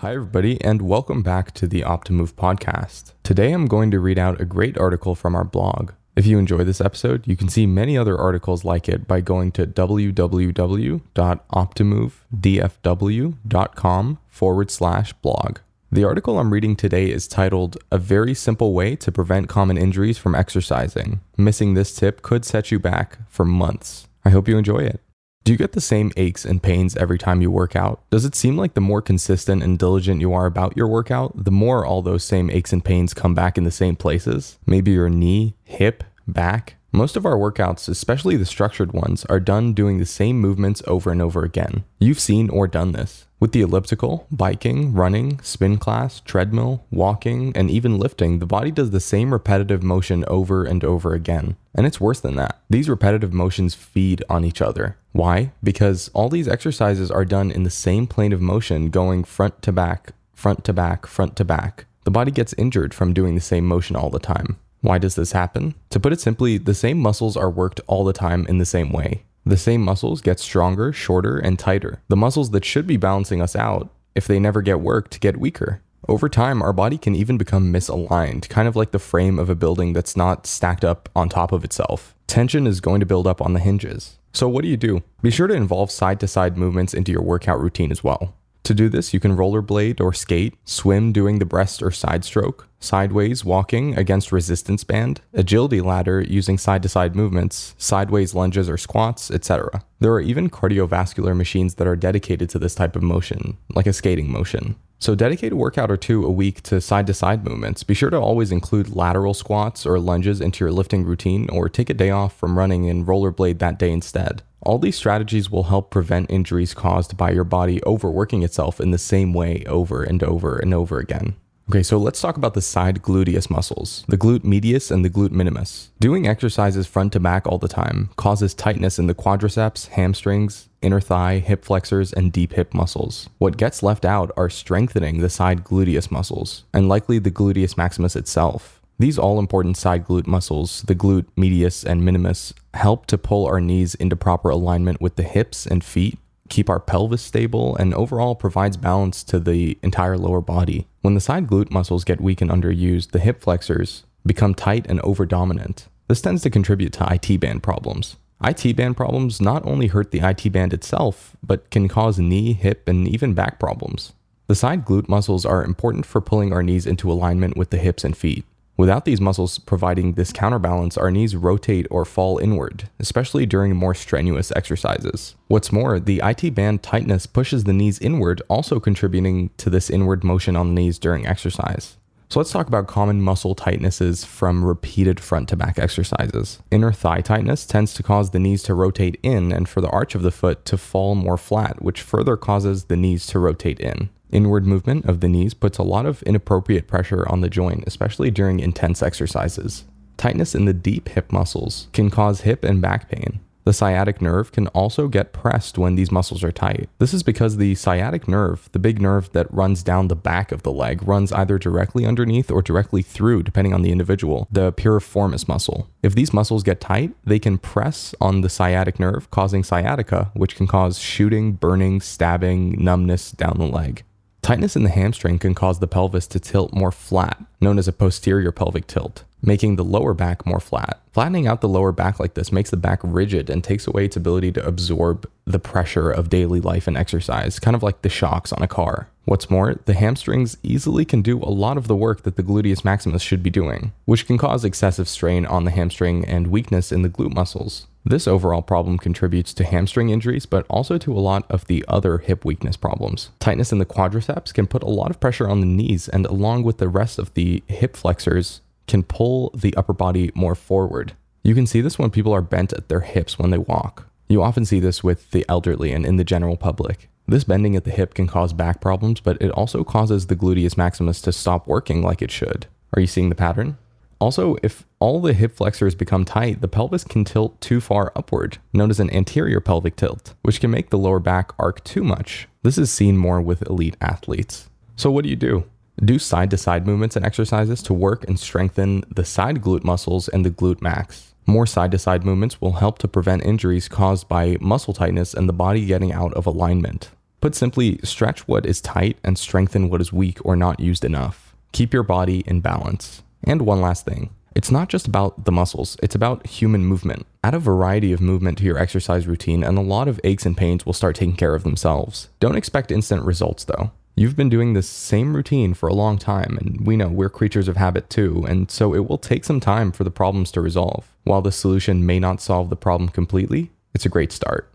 Hi, everybody, and welcome back to the Optimove podcast. Today I'm going to read out a great article from our blog. If you enjoy this episode, you can see many other articles like it by going to www.optimovedfw.com forward slash blog. The article I'm reading today is titled A Very Simple Way to Prevent Common Injuries from Exercising. Missing this tip could set you back for months. I hope you enjoy it. Do you get the same aches and pains every time you work out? Does it seem like the more consistent and diligent you are about your workout, the more all those same aches and pains come back in the same places? Maybe your knee, hip, back? Most of our workouts, especially the structured ones, are done doing the same movements over and over again. You've seen or done this. With the elliptical, biking, running, spin class, treadmill, walking, and even lifting, the body does the same repetitive motion over and over again. And it's worse than that. These repetitive motions feed on each other. Why? Because all these exercises are done in the same plane of motion, going front to back, front to back, front to back. The body gets injured from doing the same motion all the time. Why does this happen? To put it simply, the same muscles are worked all the time in the same way. The same muscles get stronger, shorter, and tighter. The muscles that should be balancing us out, if they never get worked, get weaker. Over time, our body can even become misaligned, kind of like the frame of a building that's not stacked up on top of itself. Tension is going to build up on the hinges. So, what do you do? Be sure to involve side to side movements into your workout routine as well. To do this, you can rollerblade or skate, swim doing the breast or side stroke, sideways walking against resistance band, agility ladder using side to side movements, sideways lunges or squats, etc. There are even cardiovascular machines that are dedicated to this type of motion, like a skating motion. So, dedicate a workout or two a week to side to side movements. Be sure to always include lateral squats or lunges into your lifting routine, or take a day off from running and rollerblade that day instead. All these strategies will help prevent injuries caused by your body overworking itself in the same way over and over and over again. Okay, so let's talk about the side gluteus muscles, the glute medius and the glute minimus. Doing exercises front to back all the time causes tightness in the quadriceps, hamstrings, inner thigh, hip flexors, and deep hip muscles. What gets left out are strengthening the side gluteus muscles, and likely the gluteus maximus itself. These all important side glute muscles, the glute medius and minimus, help to pull our knees into proper alignment with the hips and feet, keep our pelvis stable, and overall provides balance to the entire lower body. When the side glute muscles get weak and underused, the hip flexors become tight and overdominant. This tends to contribute to IT band problems. IT band problems not only hurt the IT band itself, but can cause knee, hip, and even back problems. The side glute muscles are important for pulling our knees into alignment with the hips and feet. Without these muscles providing this counterbalance, our knees rotate or fall inward, especially during more strenuous exercises. What's more, the IT band tightness pushes the knees inward, also contributing to this inward motion on the knees during exercise. So let's talk about common muscle tightnesses from repeated front to back exercises. Inner thigh tightness tends to cause the knees to rotate in and for the arch of the foot to fall more flat, which further causes the knees to rotate in. Inward movement of the knees puts a lot of inappropriate pressure on the joint, especially during intense exercises. Tightness in the deep hip muscles can cause hip and back pain. The sciatic nerve can also get pressed when these muscles are tight. This is because the sciatic nerve, the big nerve that runs down the back of the leg, runs either directly underneath or directly through, depending on the individual, the piriformis muscle. If these muscles get tight, they can press on the sciatic nerve, causing sciatica, which can cause shooting, burning, stabbing, numbness down the leg. Tightness in the hamstring can cause the pelvis to tilt more flat, known as a posterior pelvic tilt, making the lower back more flat. Flattening out the lower back like this makes the back rigid and takes away its ability to absorb the pressure of daily life and exercise, kind of like the shocks on a car. What's more, the hamstrings easily can do a lot of the work that the gluteus maximus should be doing, which can cause excessive strain on the hamstring and weakness in the glute muscles. This overall problem contributes to hamstring injuries, but also to a lot of the other hip weakness problems. Tightness in the quadriceps can put a lot of pressure on the knees, and along with the rest of the hip flexors, can pull the upper body more forward. You can see this when people are bent at their hips when they walk. You often see this with the elderly and in the general public. This bending at the hip can cause back problems, but it also causes the gluteus maximus to stop working like it should. Are you seeing the pattern? Also, if all the hip flexors become tight, the pelvis can tilt too far upward, known as an anterior pelvic tilt, which can make the lower back arc too much. This is seen more with elite athletes. So, what do you do? Do side to side movements and exercises to work and strengthen the side glute muscles and the glute max. More side to side movements will help to prevent injuries caused by muscle tightness and the body getting out of alignment. Put simply, stretch what is tight and strengthen what is weak or not used enough. Keep your body in balance. And one last thing it's not just about the muscles, it's about human movement. Add a variety of movement to your exercise routine, and a lot of aches and pains will start taking care of themselves. Don't expect instant results though. You've been doing this same routine for a long time, and we know we're creatures of habit too, and so it will take some time for the problems to resolve. While the solution may not solve the problem completely, it's a great start.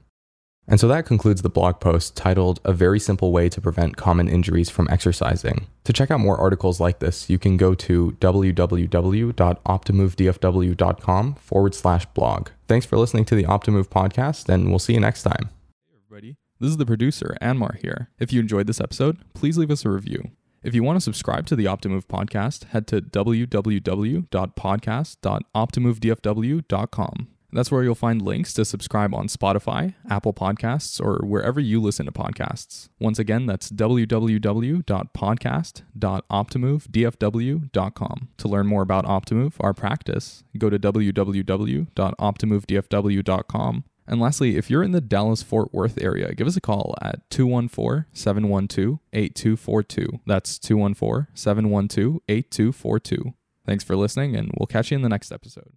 And so that concludes the blog post titled A Very Simple Way to Prevent Common Injuries from Exercising. To check out more articles like this, you can go to www.optimovedfw.com forward slash blog. Thanks for listening to the Optimove podcast, and we'll see you next time. Hey, everybody. This is the producer, Anmar, here. If you enjoyed this episode, please leave us a review. If you want to subscribe to the Optimove podcast, head to www.podcast.optimovedfw.com. That's where you'll find links to subscribe on Spotify, Apple Podcasts, or wherever you listen to podcasts. Once again, that's www.podcast.optimovedfw.com. To learn more about Optimove, our practice, go to www.optimovedfw.com. And lastly, if you're in the Dallas Fort Worth area, give us a call at 214 712 8242. That's 214 712 8242. Thanks for listening, and we'll catch you in the next episode.